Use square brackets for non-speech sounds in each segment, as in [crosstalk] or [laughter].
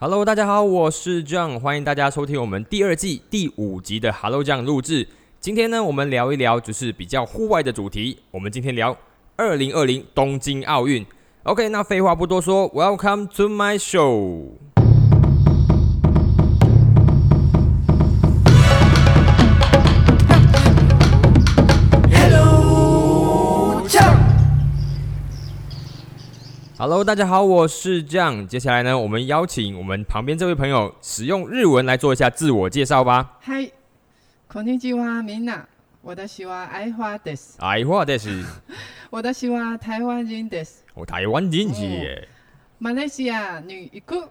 Hello，大家好，我是 John，欢迎大家收听我们第二季第五集的 Hello John 录制。今天呢，我们聊一聊就是比较户外的主题。我们今天聊二零二零东京奥运。OK，那废话不多说，Welcome to my show。Hello，大家好，我是 John。接下来呢，我们邀请我们旁边这位朋友使用日文来做一下自我介绍吧。嗨，こんにちはみんな。私は愛花です。爱话的是[laughs] 私は台湾人です。我台湾人姐，马来西亚女一个，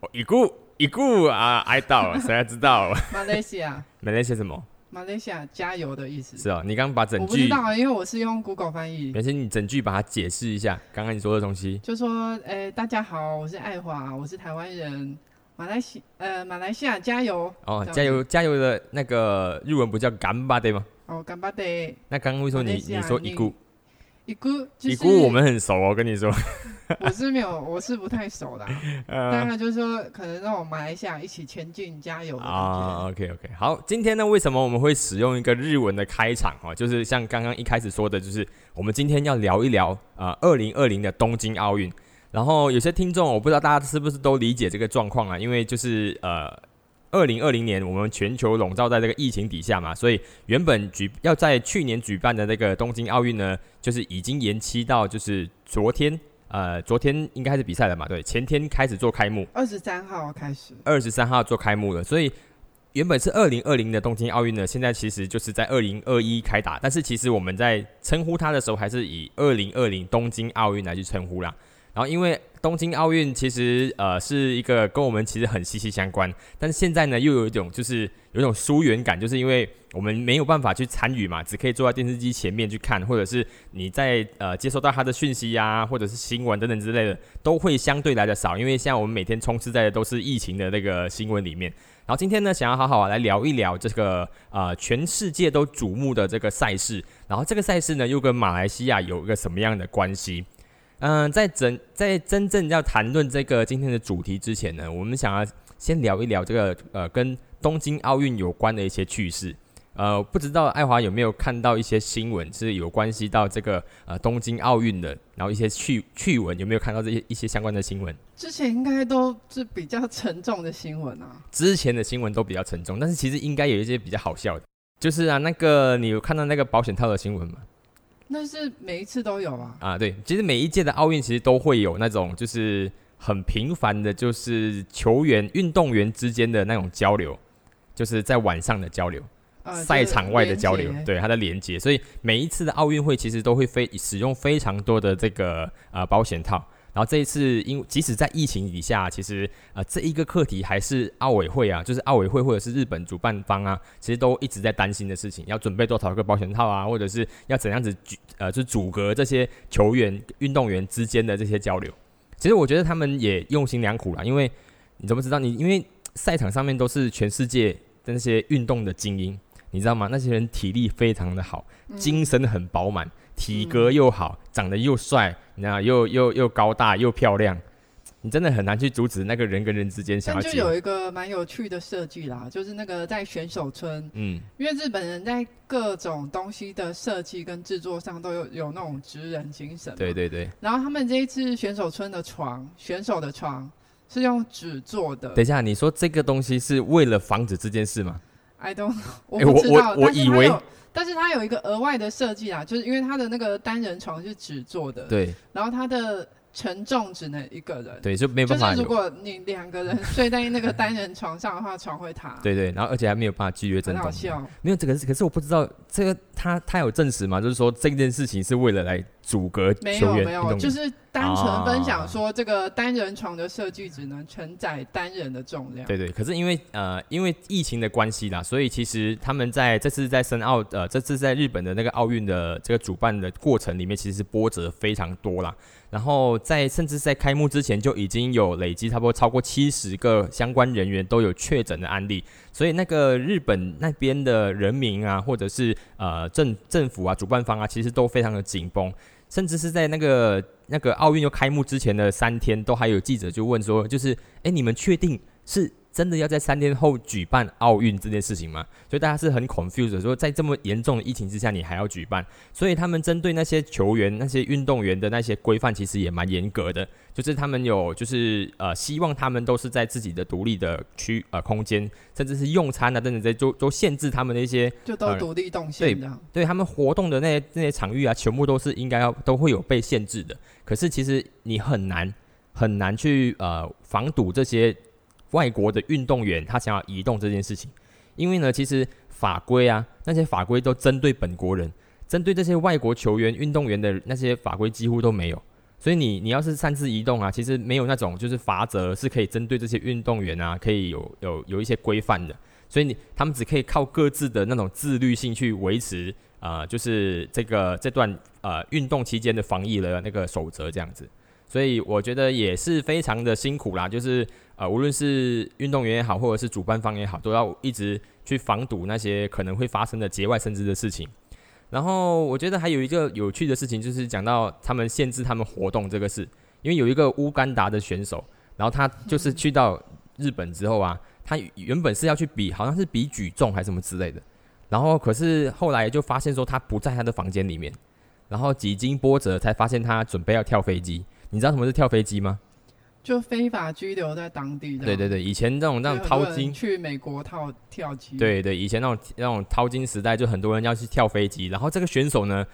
哦一股一股啊，爱到谁还知道？[laughs] 马来西亚，[laughs] 没那些什么？ 马来西亚加油的意思。是哦，你刚刚把整句，我不知道啊，因为我是用 Google 翻译，没事，你整句把它解释一下。刚刚你说的东西，就说，诶、大家好，我是爱华，我是台湾人，马来西呃马来西亚加油哦，加油加油的那个日文不叫干巴的吗？哦，干巴的那刚刚为什么你来西亚你说一股一姑就是一股我们很熟哦，跟你说，[laughs] 我是没有，我是不太熟的啊，[laughs] 呃当然就是说可能让我马来西亚一起前进，加油的感觉。啊，OK OK，好，今天呢，为什么我们会使用一个日文的开场哦？就是像刚刚一开始说的，就是我们今天要聊一聊啊，二零二零的东京奥运。然后有些听众，我不知道大家是不是都理解这个状况啊？因为就是呃，二零二零年我们全球笼罩在这个疫情底下嘛，所以原本举要在去年举办的那个东京奥运呢，就是已经延期到就是昨天，呃，昨天应该是比赛了嘛？对，前天开始做开幕。二十三号开始，二十三号做开幕了，所以原本是二零二零的东京奥运呢，现在其实就是在二零二一开打，但是其实我们在称呼它的时候，还是以二零二零东京奥运来去称呼啦。然后因为东京奥运其实呃是一个跟我们其实很息息相关，但是现在呢又有一种就是有一种疏远感，就是因为我们没有办法去参与嘛，只可以坐在电视机前面去看，或者是你在呃接收到他的讯息呀、或者是新闻等等之类的，都会相对来的少，因为现在我们每天充斥在的都是疫情的那个新闻里面。然后今天呢，想要好好来聊一聊这个呃全世界都瞩目的这个赛事，然后这个赛事呢又跟马来西亚有一个什么样的关系？嗯、在真在真正要谈论这个今天的主题之前呢，我们想要先聊一聊这个呃跟东京奥运有关的一些趣事。呃，不知道爱华有没有看到一些新闻是有关系到这个呃东京奥运的，然后一些趣趣闻有没有看到这些一些相关的新闻？之前应该都是比较沉重的新闻啊。之前的新闻都比较沉重，但是其实应该有一些比较好笑的。就是啊，那个你有看到那个保险套的新闻吗？那是每一次都有啊。啊，对，其实每一届的奥运其实都会有那种就是很频繁的，就是球员、运动员之间的那种交流，就是在晚上的交流。呃，赛场外的交流对它的连接，所以每一次的奥运会其实都会非使用非常多的这个呃保险套。然后这一次，因即使在疫情底下，其实呃这一个课题还是奥委会啊，就是奥委会或者是日本主办方啊，其实都一直在担心的事情，要准备多少个保险套啊，或者是要怎样子阻呃就阻隔这些球员、运动员之间的这些交流。其实我觉得他们也用心良苦了，因为你怎么知道你因为赛场上面都是全世界的那些运动的精英。你知道吗？那些人体力非常的好，嗯精神很饱满，体格又好，长得又帅，你知道又又又高大又漂亮，你真的很难去阻止那个人跟人之间想要结合。但就有一个蛮有趣的设计啦，就是那个在选手村，嗯，因为日本人在各种东西的设计跟制作上都有有那种职人精神。对。对对。然后他们这一次选手村的床，选手的床是用纸做的。等一下，你说这个东西是为了防止这件事吗？I don't，[laughs] 我不知道，我以为但是它有，但是它有一个额外的设计啊，就是因为它的那个单人床是纸做的，对。然后它的承重只能一个人，对，就没有办法就。是如果你两个人睡在那个单人床上的话，床会塌，，对对，然后而且还没有办法拒绝震动很好。笑。没有这个是，可是我不知道这个他他有证实吗？就是说这件事情是为了来阻隔没球员、有没有，就是单纯分啊享说这个单人床的设计只能承载单人的重量。对对，可是因为呃，因为疫情的关系啦，所以其实他们在这次在申奥呃，这次在日本的那个奥运的这个主办的过程里面，其实是波折非常多啦。然后在甚至在开幕之前就已经有累积差不多超过七十个相关人员都有确诊的案例，所以那个日本那边的人民啊，或者是呃政政府啊、主办方啊，其实都非常的紧绷。甚至是在那个那个奥运又开幕之前的三天，都还有记者就问说，就是哎，你们确定是？真的要在三天后举办奥运这件事情吗？所以大家是很 confused，说在这么严重的疫情之下，你还要举办？所以他们针对那些球员、那些运动员的那些规范，其实也蛮严格的。就是他们有，就是呃，希望他们都是在自己的独立的区呃空间，甚至是用餐啊等等这些，都都限制他们的一些，就都独立动线对，对他们活动的那些那些场域啊，全部都是应该要都会有被限制的。可是其实你很难很难去呃防堵这些。外国的运动员他想要移动这件事情，因为呢，其实法规啊，那些法规都针对本国人，针对这些外国球员、运动员的那些法规几乎都没有。所以你你要是擅自移动啊，其实没有那种就是罚则是可以针对这些运动员啊，可以有有有一些规范的。所以你他们只可以靠各自的那种自律性去维持啊，就是这个这段呃运动期间的防疫的那个守则这样子。所以我觉得也是非常的辛苦啦，就是。呃，无论是运动员也好，或者是主办方也好，都要一直去防堵那些可能会发生的节外生枝的事情。然后，我觉得还有一个有趣的事情，就是讲到他们限制他们活动这个事，因为有一个乌干达的选手，然后他就是去到日本之后啊，他原本是要去比，好像是比举重还是什么之类的，然后可是后来就发现说他不在他的房间里面，然后几经波折才发现他准备要跳飞机。你知道什么是跳飞机吗？就非法拘留在当地的。对对对，以前那种那种淘金去美国套跳机。对对，以前那种那种淘金时代，就很多人要去跳飞机。然后这个选手呢，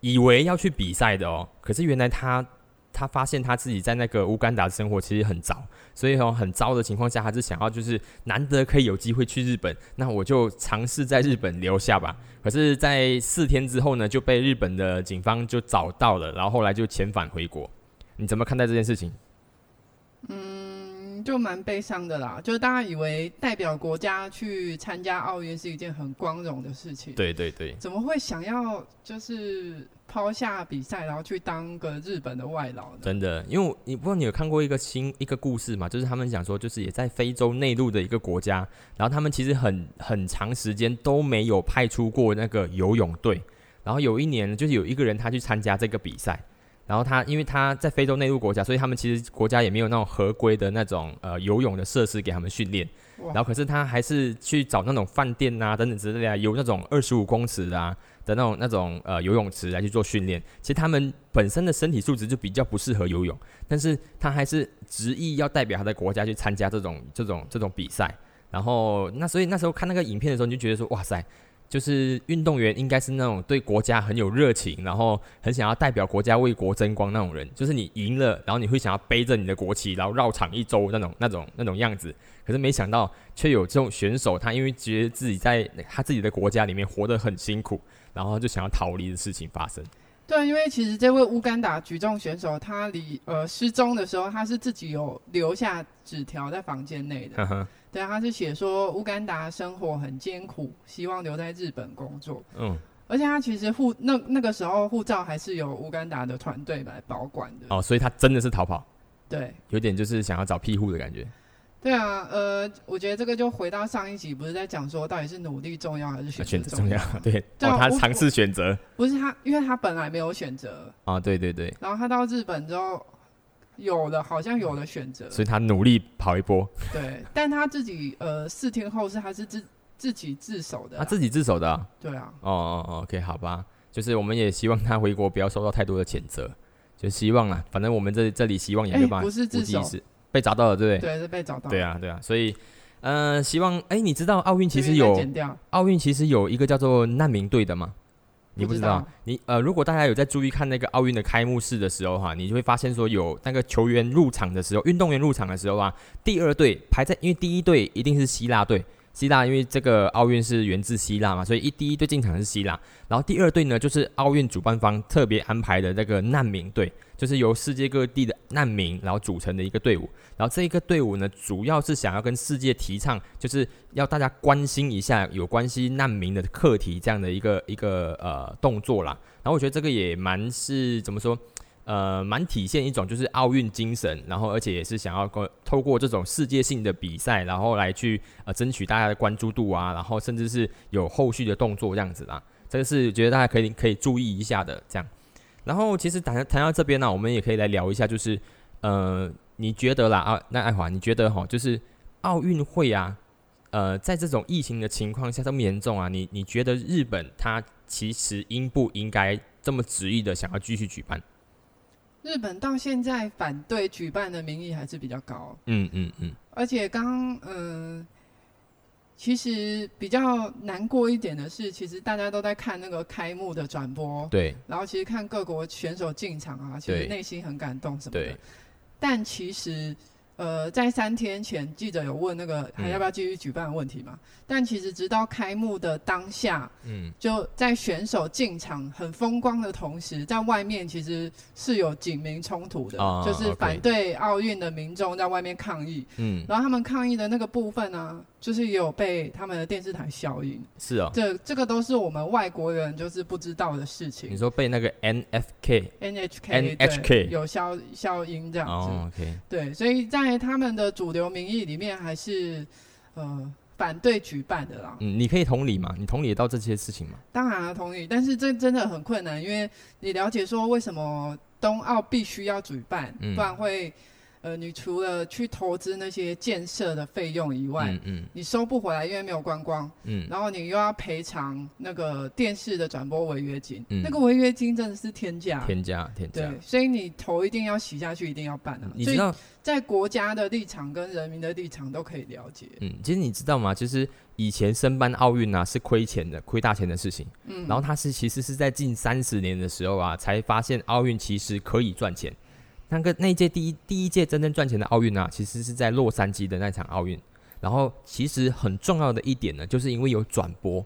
以为要去比赛的哦，可是原来他他发现他自己在那个乌干达生活其实很糟，所以哦很糟的情况下，他是想要就是难得可以有机会去日本，那我就尝试在日本留下吧。可是，在四天之后呢，就被日本的警方就找到了，然后后来就遣返回国。你怎么看待这件事情？嗯，就蛮悲伤的啦。就是大家以为代表国家去参加奥运是一件很光荣的事情，对对对，怎么会想要就是抛下比赛，然后去当个日本的外劳呢？真的，因为你不知道你有看过一个新一个故事嘛？就是他们讲说，就是也在非洲内陆的一个国家，然后他们其实很很长时间都没有派出过那个游泳队，然后有一年就是有一个人他去参加这个比赛。然后他，因为他在非洲内陆国家，所以他们其实国家也没有那种合规的那种呃游泳的设施给他们训练。然后可是他还是去找那种饭店啊等等之类的，有那种二十五公尺啊的那种那种呃游泳池来去做训练。其实他们本身的身体素质就比较不适合游泳，但是他还是执意要代表他的国家去参加这种这种这种比赛。然后那所以那时候看那个影片的时候，你就觉得说哇塞。就是运动员应该是那种对国家很有热情，然后很想要代表国家为国争光那种人。就是你赢了，然后你会想要背着你的国旗，然后绕场一周那种、那种、那种样子。可是没想到，却有这种选手，他因为觉得自己在他自己的国家里面活得很辛苦，然后就想要逃离的事情发生。对，因为其实这位乌干达举重选手，他离呃失踪的时候，他是自己有留下纸条在房间内的。对，他是写说乌干达生活很艰苦，希望留在日本工作。嗯，而且他其实护那那个时候护照还是由乌干达的团队来保管的。哦，所以他真的是逃跑。对，有点就是想要找庇护的感觉。对啊，呃，我觉得这个就回到上一集，不是在讲说到底是努力重要还是选择重要？对，[laughs] 哦，他尝试选择，不是他，因为他本来没有选择啊，对对对，然后他到日本之后有了，好像有了选择，所以他努力跑一波。对，但他自己呃四天后是他是自自己自首的，他自己自首的，对啊，哦哦，OK，好吧，就是我们也希望他回国不要受到太多的谴责，就希望啊，反正我们这这里希望也没办法，不是自首。被砸到了，对不对？对，是被砸到。对啊，对啊，所以，呃，希望，哎，你知道奥运其实有奥运其实有一个叫做难民队的吗？你不知道？你呃，如果大家有在注意看那个奥运的开幕式的时候哈，你就会发现说有那个球员入场的时候，运动员入场的时候啊，第二队排在，因为第一队一定是希腊队。希腊因为这个奥运是源自希腊嘛，所以一第一队进场是希腊，然后第二队呢就是奥运主办方特别安排的那个难民队，就是由世界各地的难民然后组成的一个队伍，然后这一个队伍呢主要是想要跟世界提倡，就是要大家关心一下有关系难民的课题这样的一个一个呃动作啦，然后我觉得这个也蛮是怎么说？呃，蛮体现一种就是奥运精神，然后而且也是想要过透过这种世界性的比赛，然后来去呃争取大家的关注度啊，然后甚至是有后续的动作这样子啦，这个是觉得大家可以可以注意一下的这样。然后其实谈谈到这边呢，我们也可以来聊一下，就是呃，你觉得啦啊，那爱华，你觉得哈，就是奥运会啊，呃，在这种疫情的情况下这么严重啊，你你觉得日本它其实应不应该这么执意的想要继续举办？日本到现在反对举办的民意还是比较高。嗯嗯嗯。而且刚嗯，其实比较难过一点的是，其实大家都在看那个开幕的转播。对。然后其实看各国选手进场啊，其实内心很感动什么的。对。但其实。呃，在三天前，记者有问那个还要不要继续举办的问题嘛？但其实直到开幕的当下，嗯，就在选手进场很风光的同时，在外面其实是有警民冲突的，就是反对奥运的民众在外面抗议。嗯，然后他们抗议的那个部分呢？就是也有被他们的电视台效应，是啊，这这个都是我们外国人就是不知道的事情。你说被那个 N F K N H K N H K 有效效应这样子，OK，对，所以在他们的主流民意里面还是呃反对举办的啦。嗯，你可以同理嘛？你同理到这些事情吗？当然同理，但是这真的很困难，因为你了解说为什么冬奥必须要举办，不然会。呃，你除了去投资那些建设的费用以外，嗯嗯，你收不回来，因为没有观光，嗯，然后你又要赔偿那个电视的转播违约金，嗯，那个违约金真的是天价，天价，天价。对，所以你头一定要洗下去，一定要办啊。你知道，在国家的立场跟人民的立场都可以了解。嗯，其实你知道吗？其实以前申办奥运啊是亏钱的，亏大钱的事情。嗯，然后他是其实是在近三十年的时候啊，才发现奥运其实可以赚钱。那个那一届第一第一届真正赚钱的奥运啊，其实是在洛杉矶的那场奥运。然后其实很重要的一点呢，就是因为有转播，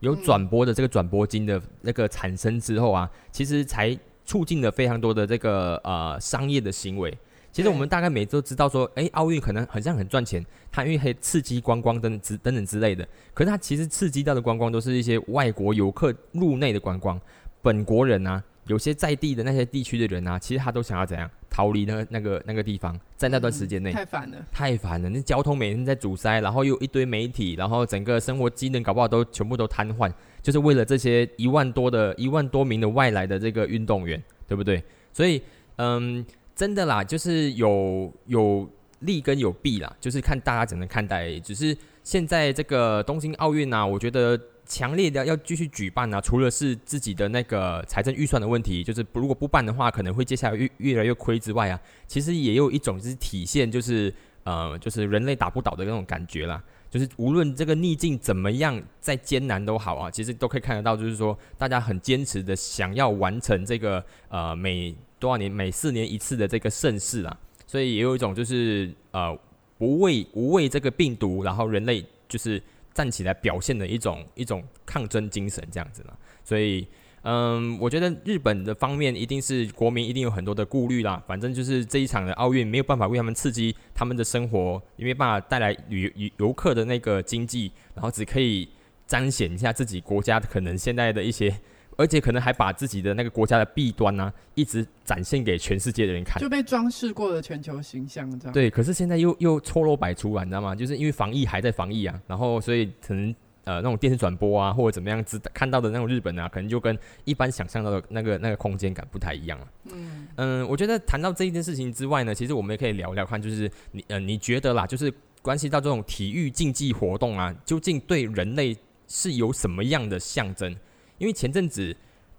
有转播的这个转播金的那个产生之后啊，其实才促进了非常多的这个呃商业的行为。其实我们大概每周知道说，哎，奥运可能很像很赚钱，它因为可以刺激观光等之等等之类的。可是它其实刺激到的观光都是一些外国游客入内的观光，本国人啊。有些在地的那些地区的人啊，其实他都想要怎样逃离那个那个那个地方，在那段时间内太烦了，太烦了。那交通每天在阻塞，然后又一堆媒体，然后整个生活机能搞不好都全部都瘫痪，就是为了这些一万多的一万多名的外来的这个运动员，对不对？所以，嗯，真的啦，就是有有利跟有弊啦，就是看大家怎么看待。只是现在这个东京奥运啊，我觉得。强烈的要继续举办呢，除了是自己的那个财政预算的问题，就是如果不办的话，可能会接下来越越来越亏之外啊，其实也有一种就是体现，就是呃，就是人类打不倒的那种感觉啦。就是无论这个逆境怎么样，再艰难都好啊，其实都可以看得到，就是说大家很坚持的想要完成这个呃每多少年每四年一次的这个盛世啊，所以也有一种就是呃不畏无畏这个病毒，然后人类就是。站起来表现的一种一种抗争精神，这样子嘛。所以，嗯，我觉得日本的方面一定是国民一定有很多的顾虑啦。反正就是这一场的奥运没有办法为他们刺激他们的生活，也没办法带来旅游游客的那个经济，然后只可以彰显一下自己国家可能现在的一些。而且可能还把自己的那个国家的弊端呢，一直展现给全世界的人看，就被装饰过的全球形象这样。对，可是现在又又错漏百出啊，你知道吗？就是因为防疫还在防疫啊，然后所以可能呃那种电视转播啊或者怎么样子看到的那种日本啊，可能就跟一般想象到的那个那个空间感不太一样了。嗯嗯，我觉得谈到这一件事情之外呢，其实我们也可以聊聊看，就是你呃你觉得啦，就是关系到这种体育竞技活动啊，究竟对人类是有什么样的象征？因为前阵子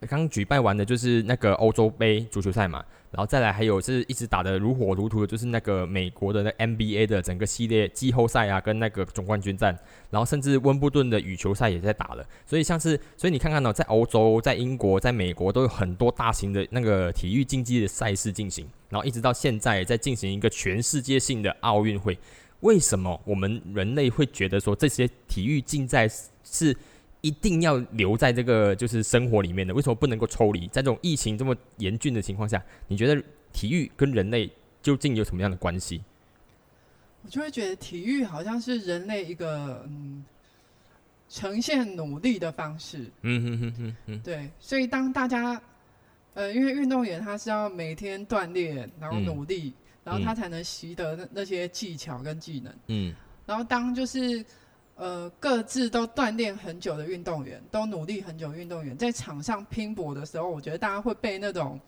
刚举办完的就是那个欧洲杯足球赛嘛，然后再来还有是一直打的如火如荼的，就是那个美国的那 NBA 的整个系列季后赛啊，跟那个总冠军战，然后甚至温布顿的羽球赛也在打了。所以像是，所以你看看呢，在欧洲、在英国、在美国都有很多大型的那个体育竞技的赛事进行，然后一直到现在在进行一个全世界性的奥运会。为什么我们人类会觉得说这些体育竞赛是？一定要留在这个就是生活里面的，为什么不能够抽离？在这种疫情这么严峻的情况下，你觉得体育跟人类究竟有什么样的关系？我就会觉得体育好像是人类一个嗯呈现努力的方式。嗯哼哼哼哼。对，所以当大家呃，因为运动员他是要每天锻炼，然后努力，然后他才能习得那那些技巧跟技能。嗯。然后当就是。呃各自都锻炼很久的运动员，都努力很久运动员，在场上拼搏的时候，我觉得大家会被那种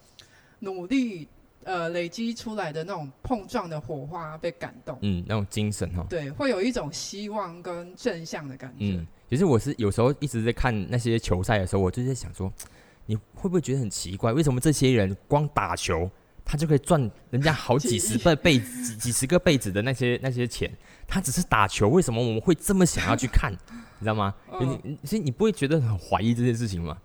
努力呃累积出来的那种碰撞的火花被感动。嗯，那种精神哈。对，会有一种希望跟正向的感觉。嗯，其实我是有时候一直在看那些球赛的时候，我就在想说，你会不会觉得很奇怪？为什么这些人光打球？他就可以赚人家好几十 [laughs] 倍、倍几几十个倍子的那些那些钱，他只是打球，为什么我们会这么想要去看？你知道吗？你所以你不会觉得很怀疑这件事情吗？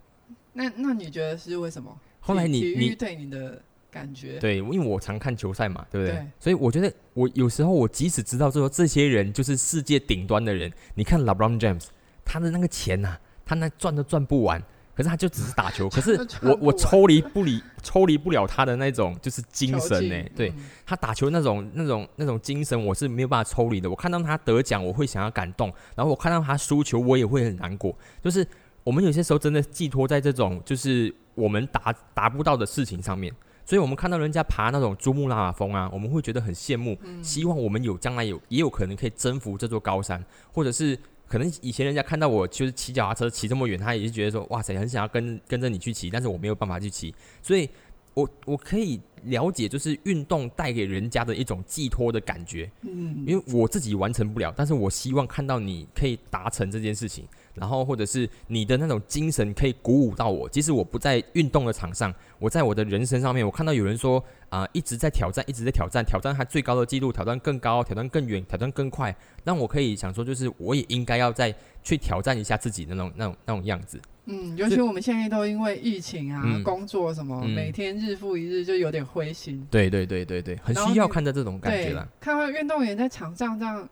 那那你觉得是为什么？后来你你对你的感觉？对，因为我常看球赛嘛，对不对？所以我觉得我有时候我即使知道说这些人就是世界顶端的人，你看 LeBron James，他的那个钱呐，他那赚都赚不完。可是他就只是打球，[laughs] 可是我我抽离不离抽离不了他的那种就是精神呢。对他打球那种那种那种精神，我是没有办法抽离的。我看到他得奖，我会想要感动；然后我看到他输球，我也会很难过。就是我们有些时候真的寄托在这种就是我们达达不到的事情上面，所以我们看到人家爬那种珠穆朗玛峰啊，我们会觉得很羡慕，希望我们有将来有也有可能可以征服这座高山，或者是。可能以前人家看到我就是骑脚踏车骑这么远，他也是觉得说哇塞，很想要跟跟着你去骑，但是我没有办法去骑，所以我我可以了解，就是运动带给人家的一种寄托的感觉。嗯，因为我自己完成不了，但是我希望看到你可以达成这件事情。然后，或者是你的那种精神可以鼓舞到我。即使我不在运动的场上，我在我的人生上面，我看到有人说啊，一直在挑战，一直在挑战，挑战他最高的记录，挑战更高，挑战更远，挑战更快。让我可以想说，就是我也应该要再去挑战一下自己的那种、那种、那种样子。嗯，尤其我们现在都因为疫情啊，工作什么，每天日复一日，就有点灰心。对对对对对，很需要看到这种感觉了。看到运动员在场上这样，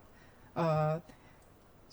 呃。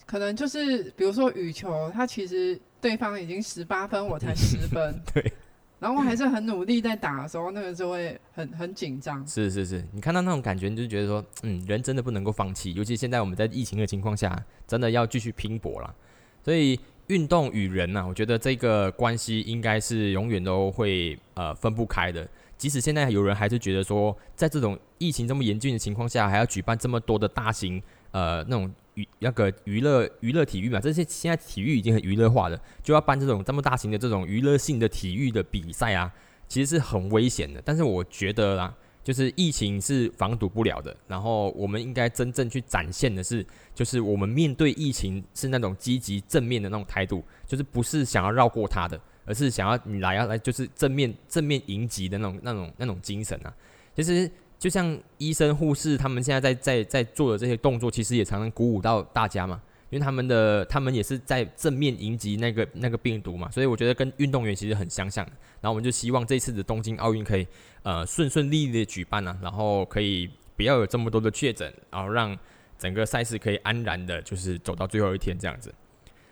可能就是比如说羽球，他其实对方已经十八分，我才十分，[laughs] 对，然后我还是很努力在打的时候，那个就会很很紧张。是是是，你看到那种感觉，你就觉得说，嗯，人真的不能够放弃，尤其现在我们在疫情的情况下，真的要继续拼搏了。所以运动与人呢，我觉得这个关系应该是永远都会呃分不开的。即使现在有人还是觉得说，在这种疫情这么严峻的情况下，还要举办这么多的大型呃那种。娱那个娱乐娱乐体育嘛，这些现在体育已经很娱乐化了，就要办这种这么大型的这种娱乐性的体育的比赛啊，其实是很危险的。但是我觉得啦，就是疫情是防堵不了的，然后我们应该真正去展现的是，就是我们面对疫情是那种积极正面的那种态度，就是不是想要绕过它的，而是想要你来要来就是正面正面迎击的那种那种那种精神啊，其实。就像医生、护士他们现在在在在做的这些动作，其实也常常鼓舞到大家嘛，因为他们的他们也是在正面迎击那个那个病毒嘛，所以我觉得跟运动员其实很相像。然后我们就希望这次的东京奥运可以呃顺顺利利的举办呢，然后可以不要有这么多的确诊，然后让整个赛事可以安然的，就是走到最后一天这样子。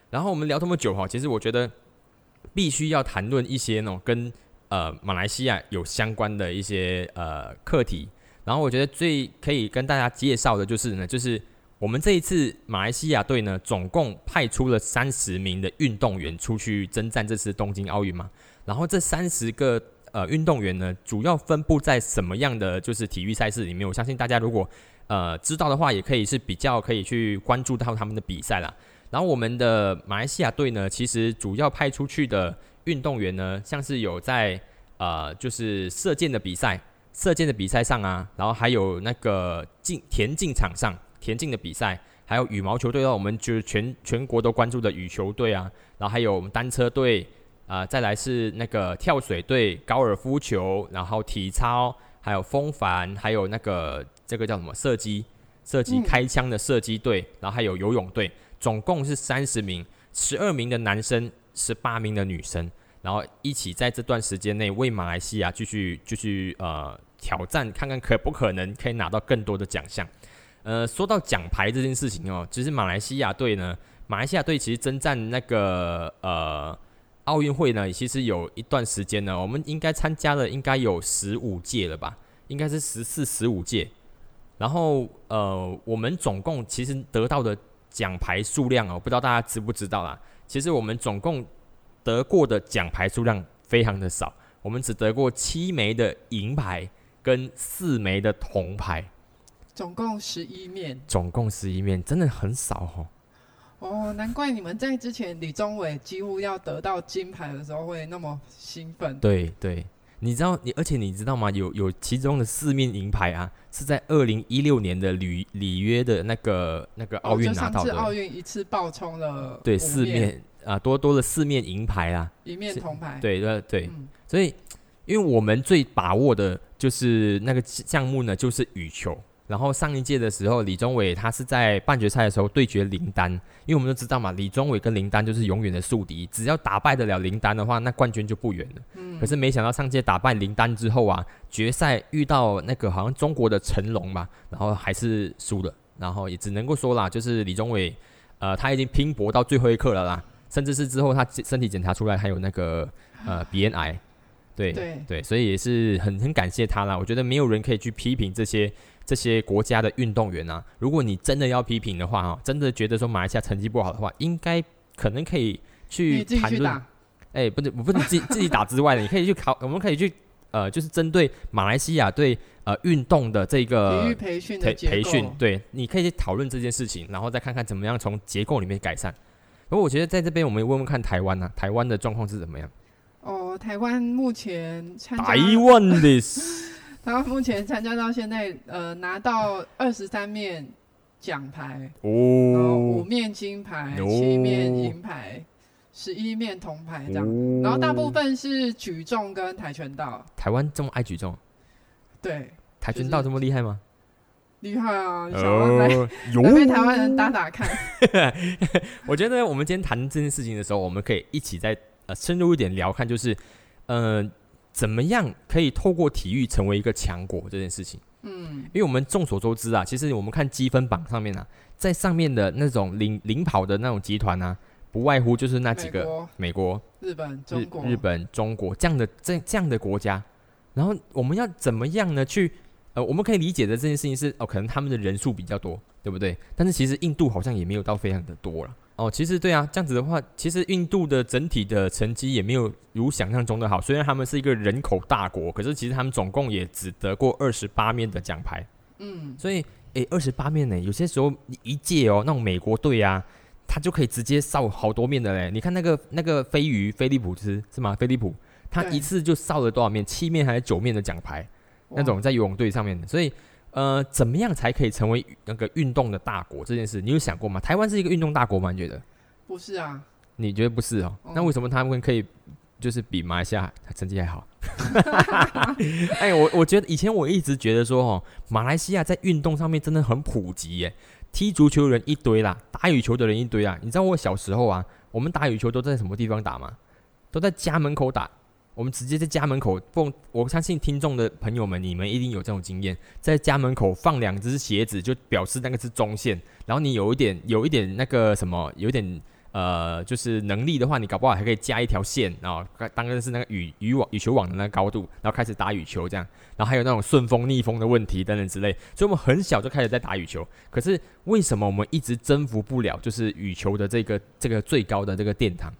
然后我们聊这么久哈，其实我觉得必须要谈论一些那种跟呃马来西亚有相关的一些呃课题。然后我觉得最可以跟大家介绍的就是呢，就是我们这一次马来西亚队呢，总共派出了三十名的运动员出去征战这次东京奥运嘛。然后这三十个呃运动员呢，主要分布在什么样的就是体育赛事里面？我相信大家如果呃知道的话，也可以是比较可以去关注到他们的比赛啦。然后我们的马来西亚队呢，其实主要派出去的运动员呢，像是有在呃就是射箭的比赛。射箭的比赛上啊，然后还有那个竞田径场上田径的比赛，还有羽毛球队哦，我们就是全全国都关注的羽球队啊，然后还有我们单车队啊，再来是那个跳水队、高尔夫球，然后体操，还有风帆，还有那个这个叫什么射击射击开枪的射击队，然后还有游泳队，总共是三十名，十二名的男生，十八名的女生。然后一起在这段时间内为马来西亚继续继续呃挑战，看看可不可能可以拿到更多的奖项。呃，说到奖牌这件事情哦，其实马来西亚队呢，马来西亚队其实征战那个呃奥运会呢，其实有一段时间呢，我们应该参加了应该有十五届了吧，应该是十四十五届。然后呃，我们总共其实得到的奖牌数量哦，不知道大家知不知道啦？其实我们总共。得过的奖牌数量非常的少，我们只得过七枚的银牌跟四枚的铜牌，总共十一面。总共十一面，真的很少哦。哦，难怪你们在之前李宗伟几乎要得到金牌的时候会那么兴奋。对对，你知道你，而且你知道吗？有有其中的四面银牌啊，是在二零一六年的里里约的那个那个奥运拿到的。奥运一次爆冲了对四面啊，多多了四面银牌啊，一面铜牌。对对对，所以因为我们最把握的就是那个项目呢，就是羽球。然后上一届的时候，李宗伟他是在半决赛的时候对决林丹，因为我们都知道嘛，李宗伟跟林丹就是永远的宿敌，只要打败得了林丹的话，那冠军就不远了。嗯。可是没想到上届打败林丹之后啊，决赛遇到那个好像中国的成龙吧，然后还是输了，然后也只能够说啦，就是李宗伟，呃，他已经拼搏到最后一刻了啦，甚至是之后他身体检查出来还有那个 [sighs] 呃鼻咽癌，对对对，所以也是很很感谢他啦。我觉得没有人可以去批评这些。这些国家的运动员啊，如果你真的要批评的话，啊，真的觉得说马来西亚成绩不好的话，应该可能可以去谈论。哎，不是，不是自自己打之外的，你可以去考，我们可以去呃，就是针对马来西亚对呃运动的这个体育培训的培训，对，你可以去讨论这件事情，然后再看看怎么样从结构里面改善。不过我觉得在这边，我们问问看台湾啊，台湾的状况是怎么样？哦，台湾目前参加台湾的。[laughs] 台湾目前参加到现在，呃，拿到二十三面奖牌，哦，五面金牌，七面银牌，十一面铜牌这样。然后大部分是举重跟跆拳道。台湾这么爱举重？对，跆拳道这么厉害吗？厉害啊！想要来来被台湾人打打看。[laughs] 我觉得我们今天谈这件事情的时候，我们可以一起再呃深入一点聊，看就是，嗯。怎么样可以透过体育成为一个强国这件事情？嗯，因为我们众所周知啊，其实我们看积分榜上面啊，在上面的那种领领跑的那种集团啊，不外乎就是那几个美国、日本、中国、日本、中国这样的这这样的国家。然后我们要怎么样呢？去呃，我们可以理解的这件事情是哦，可能他们的人数比较多，对不对？但是其实印度好像也没有到非常的多了。哦，其实对啊，这样子的话，其实印度的整体的成绩也没有如想象中的好。虽然他们是一个人口大国，可是其实他们总共也只得过二十八面的奖牌。嗯，所以诶，二十八面呢，有些时候一届哦，那种美国队啊，他就可以直接扫好多面的嘞。你看那个那个飞鱼菲利普斯是吗？菲利普他一次就扫了多少面？七面还是九面的奖牌？那种在游泳队上面的，所以。呃，怎么样才可以成为那个运动的大国？这件事你有想过吗？台湾是一个运动大国吗？你觉得？不是啊。你觉得不是哦？那为什么他们可以就是比马来西亚成绩还好？[laughs] 哎，我我觉得以前我一直觉得说哦，马来西亚在运动上面真的很普及耶，踢足球的人一堆啦，打羽球的人一堆啊。你知道我小时候啊，我们打羽球都在什么地方打吗？都在家门口打。我们直接在家门口放，我相信听众的朋友们，你们一定有这种经验，在家门口放两只鞋子，就表示那个是中线。然后你有一点，有一点那个什么，有一点呃，就是能力的话，你搞不好还可以加一条线啊，当然是那个羽羽网、羽球网的那个高度，然后开始打羽球这样。然后还有那种顺风逆风的问题等等之类。所以我们很小就开始在打羽球。可是为什么我们一直征服不了，就是羽球的这个这个最高的这个殿堂？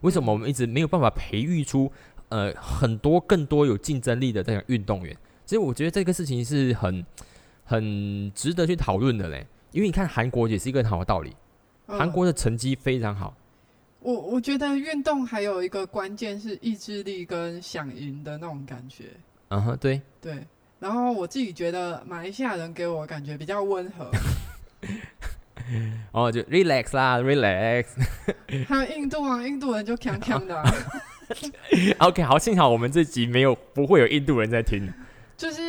为什么我们一直没有办法培育出？呃，很多更多有竞争力的这样运动员，其实我觉得这个事情是很很值得去讨论的嘞。因为你看韩国也是一个很好的道理，韩国的成绩非常好。我我觉得运动还有一个关键是意志力跟想赢的那种感觉。嗯哼，对对。然后我自己觉得马来西亚人给我感觉比较温和。[laughs] 哦，就 relax 啦，relax。还有印度啊，印度人就强强的。[laughs] [laughs] OK，好，幸好我们这集没有不会有印度人在听。就是，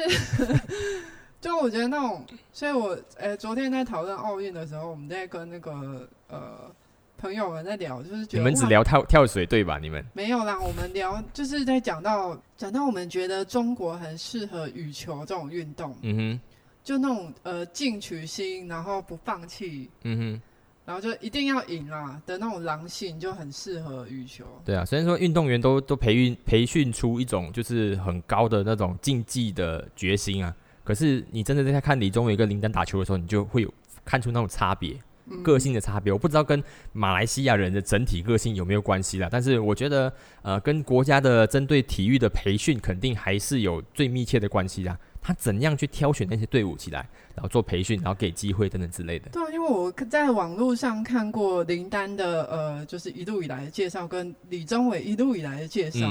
就我觉得那种，所以我呃昨天在讨论奥运的时候，我们在跟那个呃朋友们在聊，就是你们只聊跳跳水对吧？你们没有啦，我们聊就是在讲到讲到我们觉得中国很适合羽球这种运动，嗯哼，就那种呃进取心，然后不放弃，嗯哼。然后就一定要赢啊的那种狼性就很适合羽球。对啊，虽然说运动员都都培育培训出一种就是很高的那种竞技的决心啊，可是你真的在看李宗伟跟林丹打球的时候，你就会有看出那种差别。个性的差别。我不知道跟马来西亚人的整体个性有没有关系啦，但是我觉得呃，跟国家的针对体育的培训肯定还是有最密切的关系啦。他怎样去挑选那些队伍起来，然后做培训，然后给机会等等之类的。对啊，因为我在网络上看过林丹的呃，就是一路以来的介绍，跟李宗伟一路以来的介绍，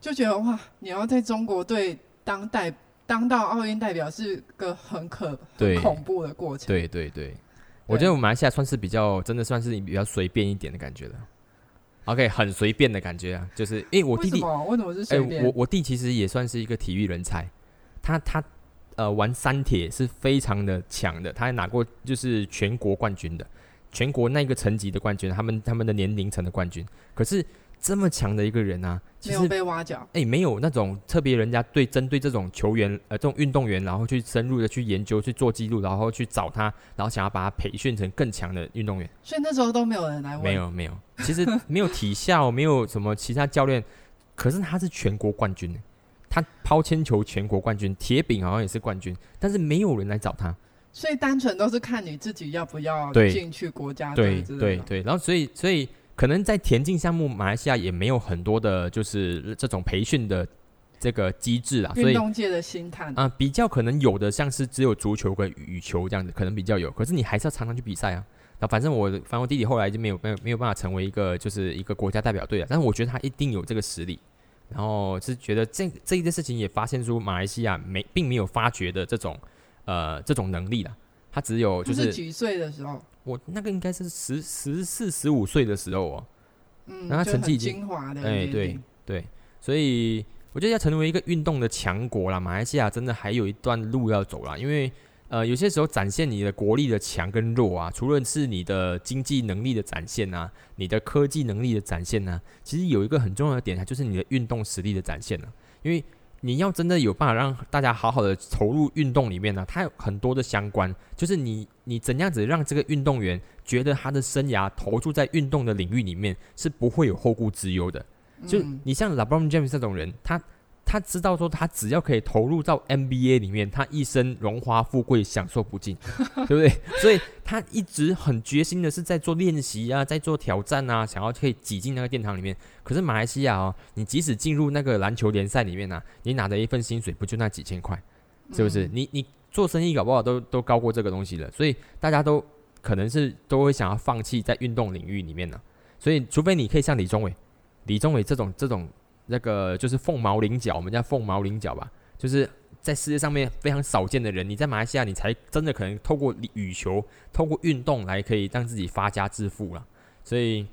就觉得哇，你要在中国队当代当到奥运代表是个很可很恐怖的过程。对对对，我觉得我们马来西亚算是比较真的算是比较随便一点的感觉了。OK，很随便的感觉啊，就是因为我弟弟为什么是随便？我我弟其实也算是一个体育人才。他他呃玩三铁是非常的强的，他还拿过就是全国冠军的，全国那个层级的冠军，他们他们的年龄层的冠军。可是这么强的一个人啊，没有被挖角，哎，没有那种特别人家对针对这种球员呃这种运动员，然后去深入的去研究去做记录，然后去找他，然后想要把他培训成更强的运动员。所以那时候都没有人来问，没有没有，其实没有体校，没有什么其他教练，可是他是全国冠军他抛铅球全国冠军，铁饼好像也是冠军，但是没有人来找他，所以单纯都是看你自己要不要进去国家队。对对对，然后所以所以可能在田径项目，马来西亚也没有很多的，就是这种培训的这个机制啊。运动界的心态啊，比较可能有的像是只有足球跟羽球这样子，可能比较有。可是你还是要常常去比赛啊。那反正我反正我弟弟后来就没有没有没有办法成为一个就是一个国家代表队了，但是我觉得他一定有这个实力。然后是觉得这这一件事情也发现出马来西亚没并没有发掘的这种呃这种能力了，他只有就是几岁的时候，我那个应该是十十四十五岁的时候哦，嗯，那他成绩已经精华的，哎对对，所以我觉得要成为一个运动的强国啦，马来西亚真的还有一段路要走啦，因为。呃，有些时候展现你的国力的强跟弱啊，除了是你的经济能力的展现啊，你的科技能力的展现呢，其实有一个很重要的点，它就是你的运动实力的展现呢。因为你要真的有办法让大家好好的投入运动里面呢，它有很多的相关，就是你你怎样子让这个运动员觉得他的生涯投注在运动的领域里面是不会有后顾之忧的。就你像 LeBron James 这种人，他。他知道说，他只要可以投入到 NBA 里面，他一生荣华富贵享受不尽，[laughs] 对不对？所以他一直很决心的是在做练习啊，在做挑战啊，想要可以挤进那个殿堂里面。可是马来西亚哦，你即使进入那个篮球联赛里面呢，你拿的一份薪水不就那几千块，是不是？你你做生意搞不好都都高过这个东西了。所以大家都可能是都会想要放弃在运动领域里面呢。所以除非你可以像李宗伟、李宗伟这种这种。那个就是凤毛麟角，我们叫凤毛麟角吧，就是在世界上面非常少见的人。你在马来西亚，你才真的可能透过羽球、透过运动来可以让自己发家致富了。所以，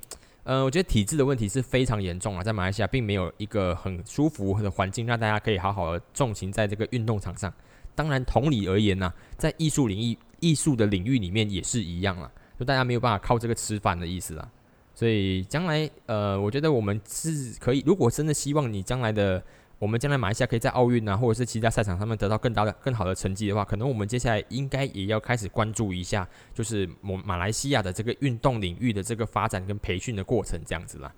呃，我觉得体制的问题是非常严重啊，在马来西亚并没有一个很舒服的环境，让大家可以好好的重情在这个运动场上。当然，同理而言呢，在艺术领域、艺术的领域里面也是一样了，就大家没有办法靠这个吃饭的意思了。所以将来，呃，我觉得我们是可以。如果真的希望你将来的，我们将来马来西亚可以在奥运啊，或者是其他赛场上面得到更大的、更好的成绩的话，可能我们接下来应该也要开始关注一下，就是我马来西亚的这个运动领域的这个发展跟培训的过程这样子啦。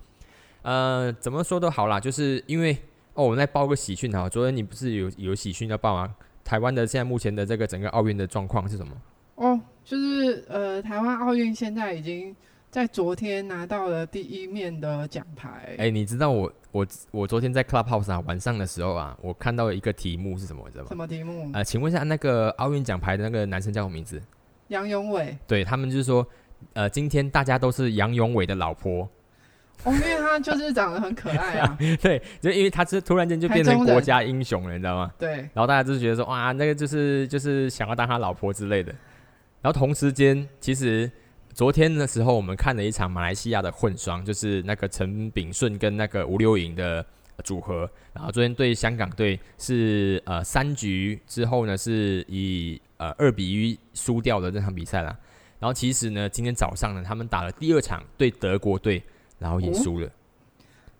呃，怎么说都好啦，就是因为哦，我们来报个喜讯哈。昨天你不是有有喜讯要报吗？台湾的现在目前的这个整个奥运的状况是什么？哦，就是呃，台湾奥运现在已经。在昨天拿到了第一面的奖牌。哎，你知道我我我昨天在 Clubhouse 啊晚上的时候啊，我看到一个题目是什么？你知道吗？什么题目？呃，请问一下，那个奥运奖牌的那个男生叫什么名字？杨永伟。对他们就是说，呃，今天大家都是杨永伟的老婆。哦，因为他就是长得很可爱啊。[laughs] 对，就因为他是突然间就变成国家英雄了，你知道吗？对。然后大家就是觉得说，哇，那个就是就是想要当他老婆之类的。然后同时间，其实。昨天的时候，我们看了一场马来西亚的混双，就是那个陈炳顺跟那个吴柳莹的组合。然后昨天对香港队是呃三局之后呢，是以呃二比一输掉的这场比赛啦。然后其实呢，今天早上呢，他们打了第二场对德国队，然后也输了。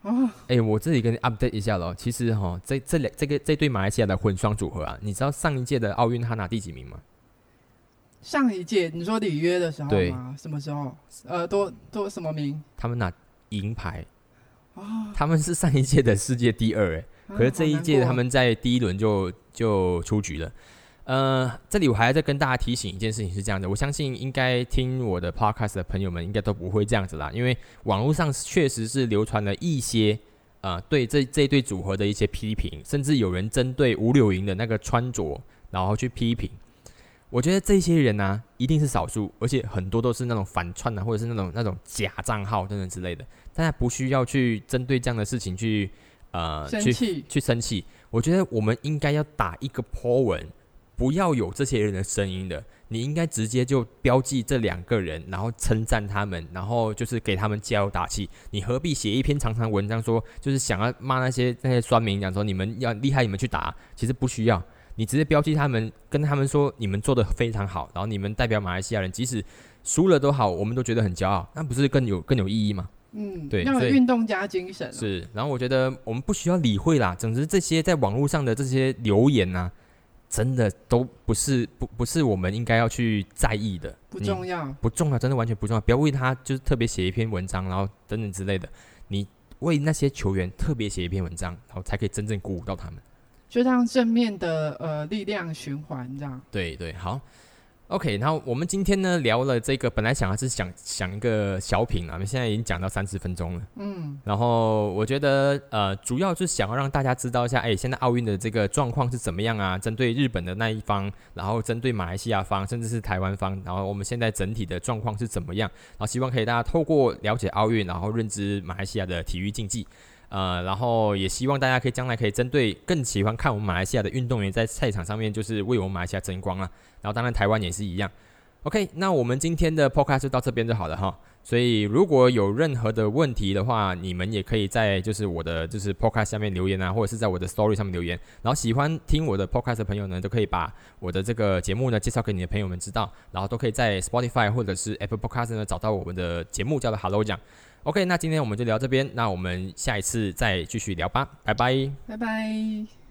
哦，哎，我这里跟你 update 一下喽。其实哈，这这两这个这对马来西亚的混双组合啊，你知道上一届的奥运他拿第几名吗？上一届你说里约的时候吗？什么时候？呃，多多什么名？他们拿银牌哦，他们是上一届的世界第二哎，可是这一届他们在第一轮就就出局了。呃，这里我还要再跟大家提醒一件事情，是这样的，我相信应该听我的 podcast 的朋友们应该都不会这样子啦，因为网络上确实是流传了一些呃对这这对组合的一些批评，甚至有人针对吴柳莹的那个穿着然后去批评。我觉得这些人呢一定是少数，而且很多都是那种反串啊，或者是那种那种假账号等等之类的，大家不需要去针对这样的事情去呃去去生气。我觉得我们应该要打一个 po 文。不要有这些人的声音的，你应该直接就标记这两个人，然后称赞他们，然后就是给他们加油打气。你何必写一篇长长文章说，就是想要骂那些那些酸民，讲说你们要厉害，你们去打，其实不需要，你直接标记他们，跟他们说你们做的非常好，然后你们代表马来西亚人，即使输了都好，我们都觉得很骄傲，那不是更有更有意义吗？嗯，对，要运动家精神。是，然后我觉得我们不需要理会啦，总之这些在网络上的这些留言呐。真的都不是不不是我们应该要去在意的，不重要，不重要，真的完全不重要。不要为他就是特别写一篇文章，然后等等之类的。你为那些球员特别写一篇文章，然后才可以真正鼓舞到他们，就让正面的呃力量循环这样。对对，好。OK，然后我们今天呢聊了这个，本来想还是想想一个小品啊，我们现在已经讲到三十分钟了。嗯，然后我觉得呃，主要是想要让大家知道一下，哎，现在奥运的这个状况是怎么样啊？针对日本的那一方，然后针对马来西亚方，甚至是台湾方，然后我们现在整体的状况是怎么样？然后希望可以大家透过了解奥运，然后认知马来西亚的体育竞技。呃，然后也希望大家可以将来可以针对更喜欢看我们马来西亚的运动员在赛场上面，就是为我们马来西亚争光啊。然后当然台湾也是一样。OK，那我们今天的 Podcast 就到这边就好了哈。所以如果有任何的问题的话，你们也可以在就是我的就是 Podcast 下面留言啊，或者是在我的 Story 上面留言。然后喜欢听我的 Podcast 的朋友呢，都可以把我的这个节目呢介绍给你的朋友们知道。然后都可以在 Spotify 或者是 Apple Podcast 呢找到我们的节目，叫做 Hello 讲。OK，那今天我们就聊这边，那我们下一次再继续聊吧，拜拜，拜拜。